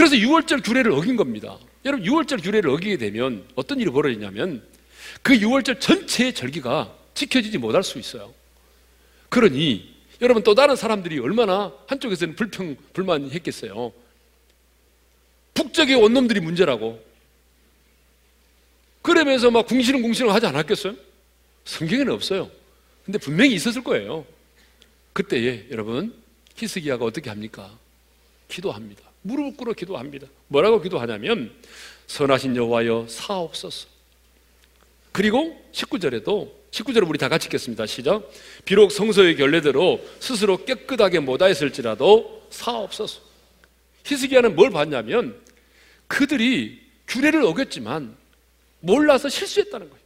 그래서 6월절 규례를 어긴 겁니다. 여러분, 6월절 규례를 어기게 되면 어떤 일이 벌어지냐면 그 6월절 전체의 절기가 지켜지지 못할 수 있어요. 그러니 여러분 또 다른 사람들이 얼마나 한쪽에서는 불평, 불만했겠어요. 북쪽의 원놈들이 문제라고. 그러면서 막 궁시렁 궁시렁 하지 않았겠어요? 성경에는 없어요. 근데 분명히 있었을 거예요. 그때에 여러분 히스기야가 어떻게 합니까? 기도합니다. 무릎 꿇어 기도합니다. 뭐라고 기도하냐면 선하신 여호와여 사옵소서. 그리고 19절에도 19절을 우리 다 같이 읽겠습니다. 시작. 비록 성서의 결례대로 스스로 깨끗하게 못하였을지라도 사옵소서. 히스기야는 뭘 봤냐면 그들이 규례를 어겼지만 몰라서 실수했다는 거예요.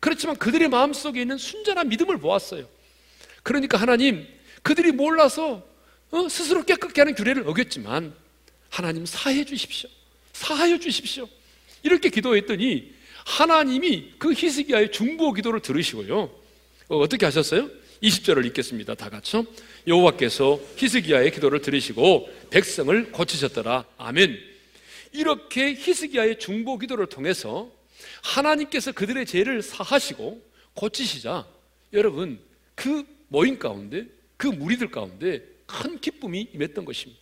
그렇지만 그들의 마음속에 있는 순전한 믿음을 보았어요. 그러니까 하나님, 그들이 몰라서 어? 스스로 깨끗게 하는 규례를 어겼지만 하나님 사해 주십시오. 사하여 주십시오. 이렇게 기도했더니 하나님이 그 히스기야의 중보 기도를 들으시고요. 어, 떻게 하셨어요? 20절을 읽겠습니다. 다 같이요. 여호와께서 히스기야의 기도를 들으시고 백성을 고치셨더라. 아멘. 이렇게 히스기야의 중보 기도를 통해서 하나님께서 그들의 죄를 사하시고 고치시자 여러분 그 모임 가운데 그 무리들 가운데 큰 기쁨이 임했던 것입니다.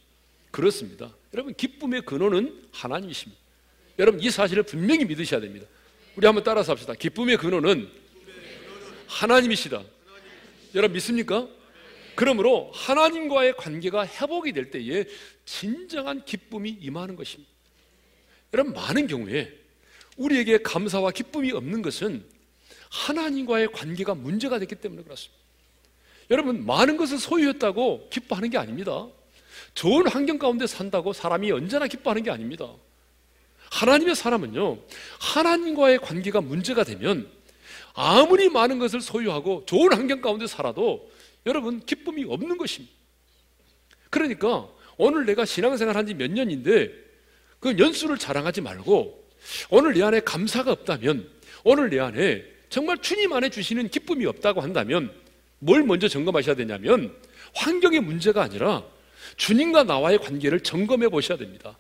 그렇습니다. 여러분 기쁨의 근원은 하나님이십니다. 여러분 이 사실을 분명히 믿으셔야 됩니다. 우리 한번 따라서 합시다. 기쁨의 근원은 하나님이시다. 여러분 믿습니까? 그러므로 하나님과의 관계가 회복이 될 때에 진정한 기쁨이 임하는 것입니다. 여러분 많은 경우에 우리에게 감사와 기쁨이 없는 것은 하나님과의 관계가 문제가 됐기 때문에 그렇습니다. 여러분, 많은 것을 소유했다고 기뻐하는 게 아닙니다. 좋은 환경 가운데 산다고 사람이 언제나 기뻐하는 게 아닙니다. 하나님의 사람은요, 하나님과의 관계가 문제가 되면 아무리 많은 것을 소유하고 좋은 환경 가운데 살아도 여러분 기쁨이 없는 것입니다. 그러니까 오늘 내가 신앙생활 한 지 몇 년인데 그 연수를 자랑하지 말고 오늘 내 안에 감사가 없다면 오늘 내 안에 정말 주님 안에 주시는 기쁨이 없다고 한다면 뭘 먼저 점검하셔야 되냐면 환경의 문제가 아니라 주님과 나와의 관계를 점검해 보셔야 됩니다.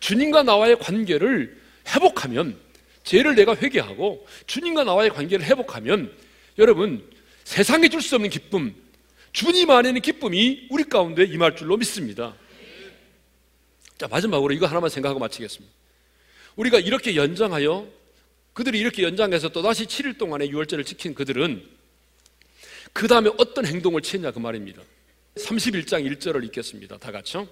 주님과 나와의 관계를 회복하면 죄를 내가 회개하고 주님과 나와의 관계를 회복하면 여러분 세상에 줄 수 없는 기쁨, 주님 안에 있는 기쁨이 우리 가운데 임할 줄로 믿습니다. 자, 마지막으로 이거 하나만 생각하고 마치겠습니다. 우리가 이렇게 연장하여 그들이 이렇게 연장해서 또다시 7일 동안의 유월절을 지킨 그들은 그 다음에 어떤 행동을 취했냐 그 말입니다. 31장 1절을 읽겠습니다. 다 같이요.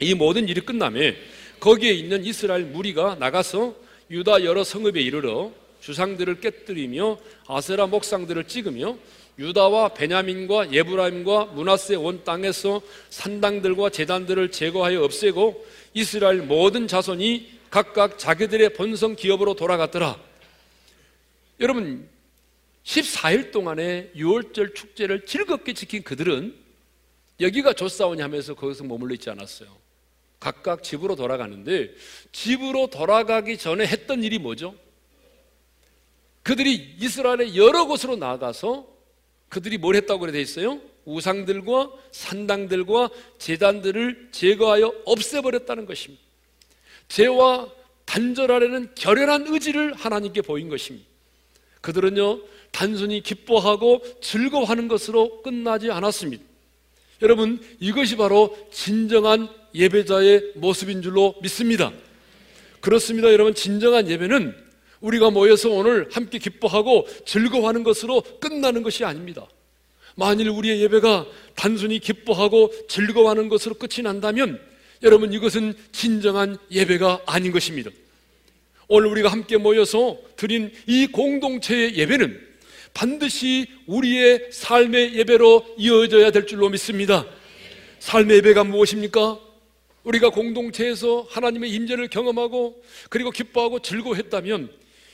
이 모든 일이 끝남에 거기에 있는 이스라엘 무리가 나가서 유다 여러 성읍에 이르러 주상들을 깨뜨리며 아세라 목상들을 찍으며 유다와 베냐민과 예브라임과 문하세 온 땅에서 산당들과 재단들을 제거하여 없애고 이스라엘 모든 자손이 각각 자기들의 본성 기업으로 돌아갔더라. 여러분 14일 동안의 6월절 축제를 즐겁게 지킨 그들은 여기가 조사오냐 하면서 거기서 머물러 있지 않았어요. 각각 집으로 돌아가는데 집으로 돌아가기 전에 했던 일이 뭐죠? 그들이 이스라엘의 여러 곳으로 나가서 그들이 뭘 했다고 그래 돼 있어요? 우상들과 산당들과 재단들을 제거하여 없애버렸다는 것입니다. 죄와 단절하려는 결연한 의지를 하나님께 보인 것입니다. 그들은요, 단순히 기뻐하고 즐거워하는 것으로 끝나지 않았습니다. 여러분, 이것이 바로 진정한 예배자의 모습인 줄로 믿습니다. 그렇습니다. 여러분, 진정한 예배는 우리가 모여서 오늘 함께 기뻐하고 즐거워하는 것으로 끝나는 것이 아닙니다. 만일 우리의 예배가 단순히 기뻐하고 즐거워하는 것으로 끝이 난다면 여러분 이것은 진정한 예배가 아닌 것입니다. 오늘 우리가 함께 모여서 드린 이 공동체의 예배는 반드시 우리의 삶의 예배로 이어져야 될 줄로 믿습니다. 삶의 예배가 무엇입니까? 우리가 공동체에서 하나님의 임재를 경험하고 그리고 기뻐하고 즐거워했다면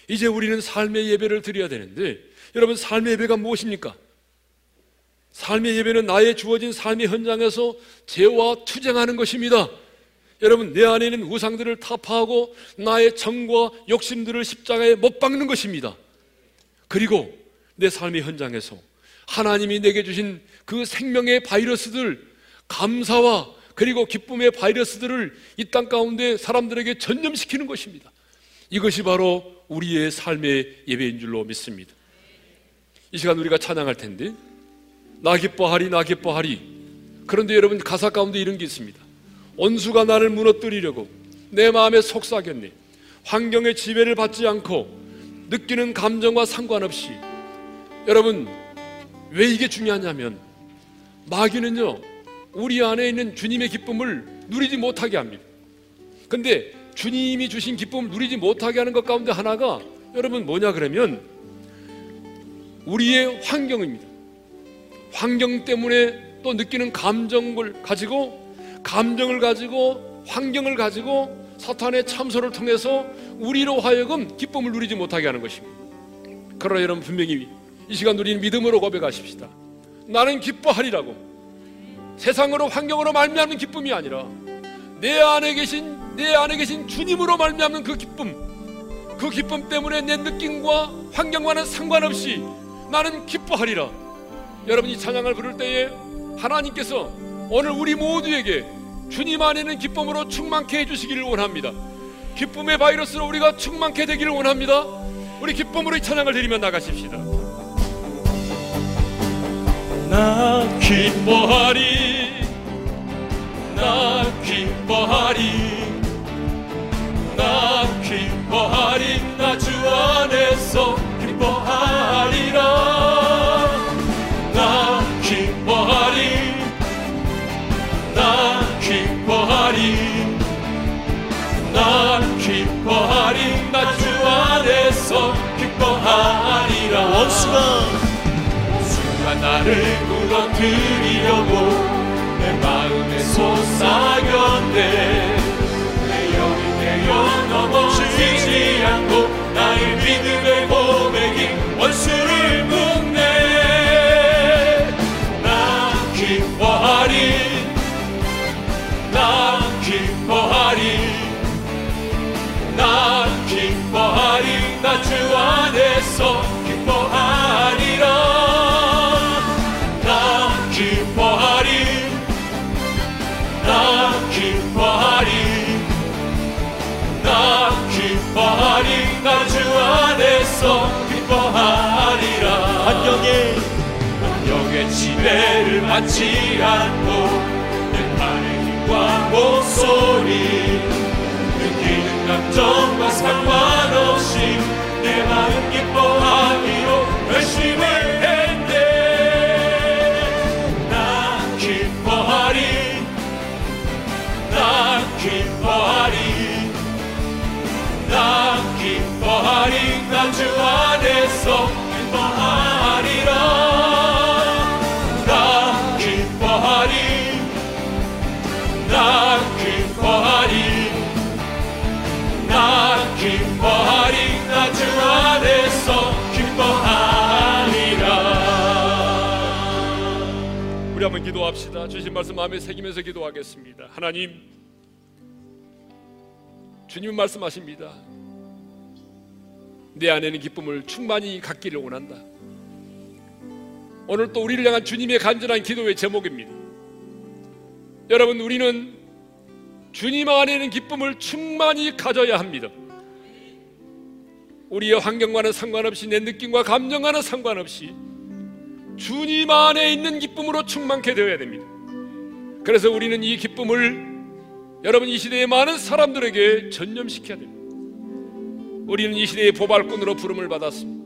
이제 우리는 삶의 예배를 드려야 되는데 여러분 삶의 예배가 무엇입니까? 삶의 예배는 나의 주어진 삶의 현장에서 죄와 투쟁하는 것입니다. 여러분 내 안에 있는 우상들을 타파하고 나의 정과 욕심들을 십자가에 못 박는 것입니다. 그리고 내 삶의 현장에서 하나님이 내게 주신 그 생명의 바이러스들 감사와 그리고 기쁨의 바이러스들을 이 땅 가운데 사람들에게 전염시키는 것입니다. 이것이 바로 우리의 삶의 예배인 줄로 믿습니다. 이 시간 우리가 찬양할 텐데 나 기뻐하리 나 기뻐하리 그런데 여러분 가사 가운데 이런 게 있습니다 원수가 나를 무너뜨리려고 내 마음에 속삭였네 환경의 지배를 받지 않고 느끼는 감정과 상관없이 여러분 왜 이게 중요하냐면 마귀는요 우리 안에 있는 주님의 기쁨을 누리지 못하게 합니다 근데 주님이 주신 기쁨을 누리지 못하게 하는 것 가운데 하나가 여러분 뭐냐 그러면 우리의 환경입니다 환경 때문에 또 느끼는 감정을 가지고 감정을 가지고 환경을 가지고 사탄의 참소를 통해서 우리로 하여금 기쁨을 누리지 못하게 하는 것입니다. 그러나 여러분 분명히 이 시간 우리는 믿음으로 고백하십시다. 나는 기뻐하리라고. 세상으로 환경으로 말미암는 기쁨이 아니라 내 안에 계신 내 안에 계신 주님으로 말미암는 그 기쁨. 그 기쁨 때문에 내 느낌과 환경과는 상관없이 나는 기뻐하리라. 여러분 이 찬양을 부를 때에 하나님께서 오늘 우리 모두에게 주님 안에는 기쁨으로 충만케 해주시기를 원합니다. 기쁨의 바이러스로 우리가 충만케 되기를 원합니다. 우리 기쁨으로 이 찬양을 드리며 나가십시다. 나 기뻐하리, 나 기뻐하리, 나 기뻐하리, 나 주 안에서 기뻐하리라. 나를 무너뜨리려고 내 마음에 속삭였네 내 영이 되어 넘어지지 않고 나의 믿음의 고백이 원수를 묶네. 나 기뻐하리. 나 기뻐하리. 나 기뻐하리. 나 주 안에서 안에서 기뻐하리라. 환경에 환경의 지배를 받지 않고 내 팔의 힘과 목소리. 느끼는 감정과 상관없이 내 마음 기뻐하기로 결심을 한번 기도합시다. 주신 말씀 마음에 새기면서 기도하겠습니다. 하나님, 주님 말씀하십니다. 내 안에는 기쁨을 충만히 갖기를 원한다. 오늘 또 우리를 향한 주님의 간절한 기도의 제목입니다. 여러분, 우리는 주님 안에는 기쁨을 충만히 가져야 합니다. 우리의 환경과는 상관없이 내 느낌과 감정과는 상관없이 주님 안에 있는 기쁨으로 충만케 되어야 됩니다. 그래서 우리는 이 기쁨을 여러분 이 시대의 많은 사람들에게 전념시켜야 됩니다. 우리는 이 시대의 보발꾼으로 부름을 받았습니다.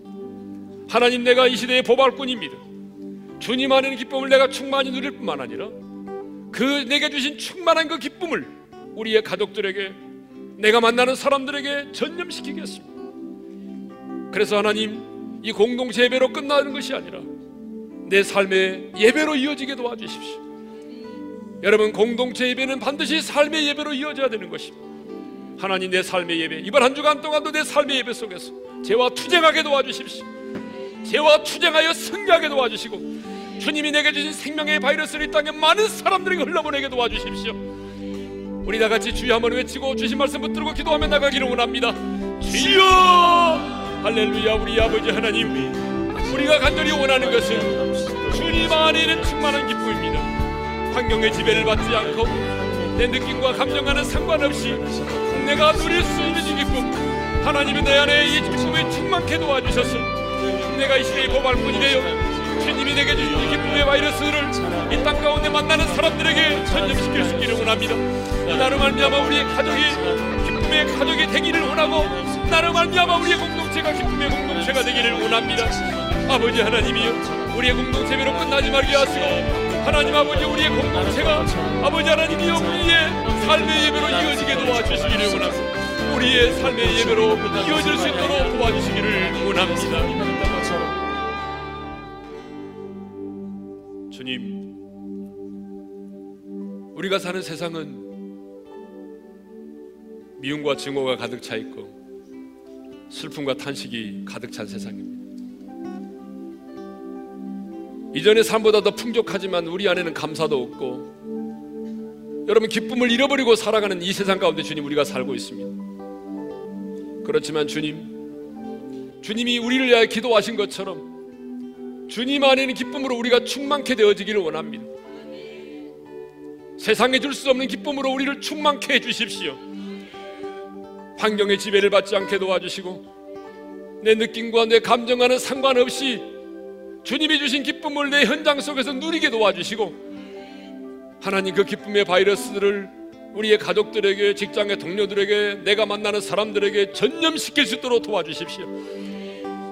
하나님 내가 이 시대의 보발꾼입니다. 주님 안에는 기쁨을 내가 충만히 누릴 뿐만 아니라 그 내게 주신 충만한 그 기쁨을 우리의 가족들에게 내가 만나는 사람들에게 전념시키겠습니다. 그래서 하나님 이 공동체 예배로 끝나는 것이 아니라 내 삶의 예배로 이어지게 도와주십시오. 여러분 공동체 예배는 반드시 삶의 예배로 이어져야 되는 것입니다. 하나님 내 삶의 예배 이번 한 주간 동안도 내 삶의 예배 속에서 죄와 투쟁하게 도와주십시오. 죄와 투쟁하여 승리하게 도와주시고 주님이 내게 주신 생명의 바이러스를 이 땅에 많은 사람들에게 흘러보내게 도와주십시오. 우리 다 같이 주여 한번 외치고 주신 말씀 붙들고 기도하며 나가기를 원합니다. 주여 할렐루야 우리 아버지 하나님 우리가 간절히 원하는 것은 주님 안에 있는 충만한 기쁨입니다. 환경의 지배를 받지 않고 내 느낌과 감정과는 상관없이 내가 누릴 수 있는 이 기쁨 하나님이 내 안에 이 기쁨에 충만케 도와주셔서 내가 이 시대의 보발꾼이 되어 주님이 내게 주신 이 기쁨의 바이러스를 이 땅 가운데 만나는 사람들에게 전염시킬 수 있기를 원합니다. 나로 말미암아 우리의 가족이 기쁨의 가족이 되기를 원하고 나로 말미암아 우리의 공동체가 기쁨의 공동체가 되기를 원합니다. 아버지 하나님이여 우리의 공동체로 끝나지 말게 하시고 하나님 아버지 우리의 공동체가 아버지 하나님이여 우리의 삶의 예배로 이어지게 도와주시기를 원합니다 우리의 삶의 예배로 이어질 수 있도록 도와주시기를 원합니다 주님 우리가 사는 세상은 미움과 증오가 가득 차 있고 슬픔과 탄식이 가득 찬 세상입니다. 이전의 삶보다 더 풍족하지만 우리 안에는 감사도 없고 여러분 기쁨을 잃어버리고 살아가는 이 세상 가운데 주님 우리가 살고 있습니다. 그렇지만 주님 주님이 우리를 위하여 기도하신 것처럼 주님 안에는 기쁨으로 우리가 충만케 되어지기를 원합니다. 세상에 줄 수 없는 기쁨으로 우리를 충만케 해 주십시오. 환경의 지배를 받지 않게 도와주시고 내 느낌과 내 감정과는 상관없이 주님이 주신 기쁨을 내 현장 속에서 누리게 도와주시고 하나님 그 기쁨의 바이러스들을 우리의 가족들에게 직장의 동료들에게 내가 만나는 사람들에게 전염시킬 수 있도록 도와주십시오.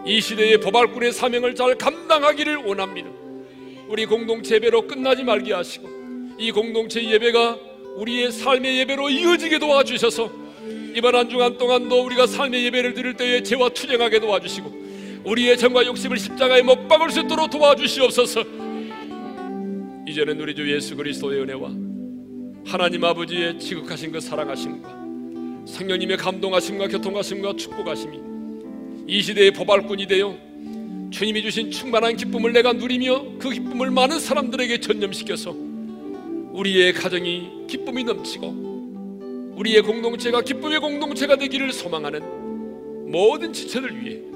이 시대의 보발꾼의 사명을 잘 감당하기를 원합니다. 우리 공동체 예배로 끝나지 말게 하시고 이 공동체 예배가 우리의 삶의 예배로 이어지게 도와주셔서 이번 한 주간 동안도 우리가 삶의 예배를 드릴 때에 죄와 투쟁하게 도와주시고 우리의 정과 욕심을 십자가에 못 박을 수 있도록 도와주시옵소서. 이제는 우리 주 예수 그리스도의 은혜와 하나님 아버지의 지극하신 그 사랑하심과 성령님의 감동하심과 교통하심과 축복하심이 이 시대의 보발꾼이 되어 주님이 주신 충만한 기쁨을 내가 누리며 그 기쁨을 많은 사람들에게 전념시켜서 우리의 가정이 기쁨이 넘치고 우리의 공동체가 기쁨의 공동체가 되기를 소망하는 모든 지체들 위해